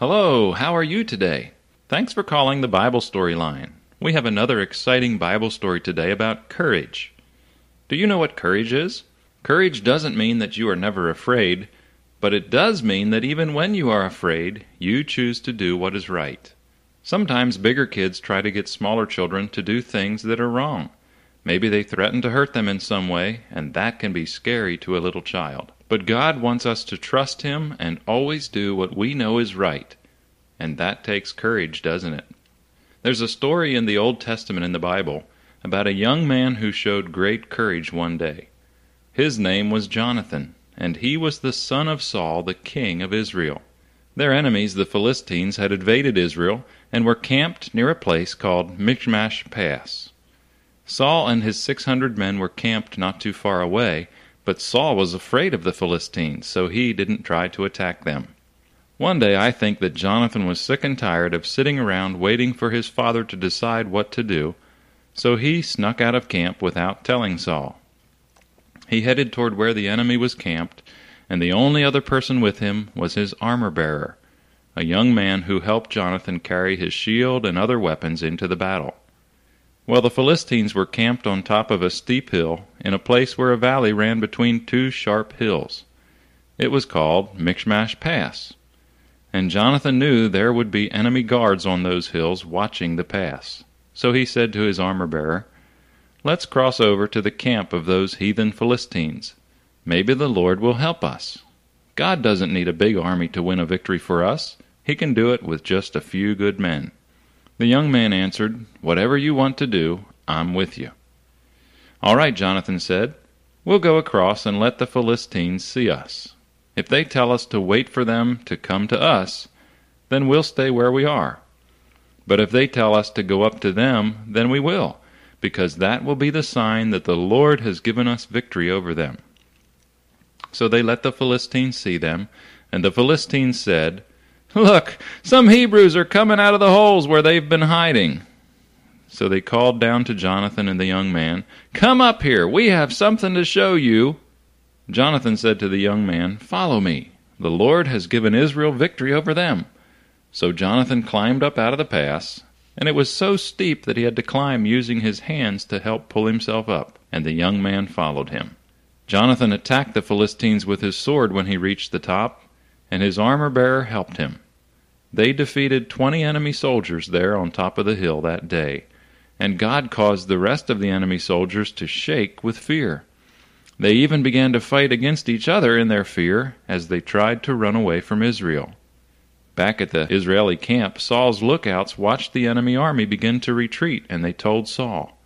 Hello, how are you today? Thanks for calling the Bible Story Line. We have another exciting Bible story today about courage. Do you know what courage is? Courage doesn't mean that you are never afraid, but it does mean that even when you are afraid, you choose to do what is right. Sometimes bigger kids try to get smaller children to do things that are wrong. Maybe they threaten to hurt them in some way, and that can be scary to a little child. But God wants us to trust Him and always do what we know is right. And that takes courage, doesn't it? There's a story in the Old Testament in the Bible about a young man who showed great courage one day. His name was Jonathan, and he was the son of Saul, the king of Israel. Their enemies, the Philistines, had invaded Israel and were camped near a place called Michmash Pass. Saul and his six hundred men were camped not too far away, but Saul was afraid of the Philistines, so he didn't try to attack them. One day I think that Jonathan was sick and tired of sitting around waiting for his father to decide what to do, so he snuck out of camp without telling Saul. He headed toward where the enemy was camped, and the only other person with him was his armor bearer, a young man who helped Jonathan carry his shield and other weapons into the battle. Well, the Philistines were camped on top of a steep hill in a place where a valley ran between two sharp hills. It was called Michmash Pass, and Jonathan knew there would be enemy guards on those hills watching the pass. So he said to his armor bearer, Let's cross over to the camp of those heathen Philistines. Maybe the Lord will help us. God doesn't need a big army to win a victory for us. He can do it with just a few good men. The young man answered, Whatever you want to do, I'm with you. All right, Jonathan said. We'll go across and let the Philistines see us. If they tell us to wait for them to come to us, then we'll stay where we are. But if they tell us to go up to them, then we will, because that will be the sign that the Lord has given us victory over them. So they let the Philistines see them, and the Philistines said, Look, some Hebrews are coming out of the holes where they've been hiding. So they called down to Jonathan and the young man, Come up here, we have something to show you. Jonathan said to the young man, Follow me. The Lord has given Israel victory over them. So Jonathan climbed up out of the pass, and it was so steep that he had to climb using his hands to help pull himself up, and the young man followed him. Jonathan attacked the Philistines with his sword when he reached the top, and his armor bearer helped him. They defeated twenty enemy soldiers there on top of the hill that day, and God caused the rest of the enemy soldiers to shake with fear. They even began to fight against each other in their fear as they tried to run away from Israel. Back at the Israeli camp, Saul's lookouts watched the enemy army begin to retreat, and they told Saul,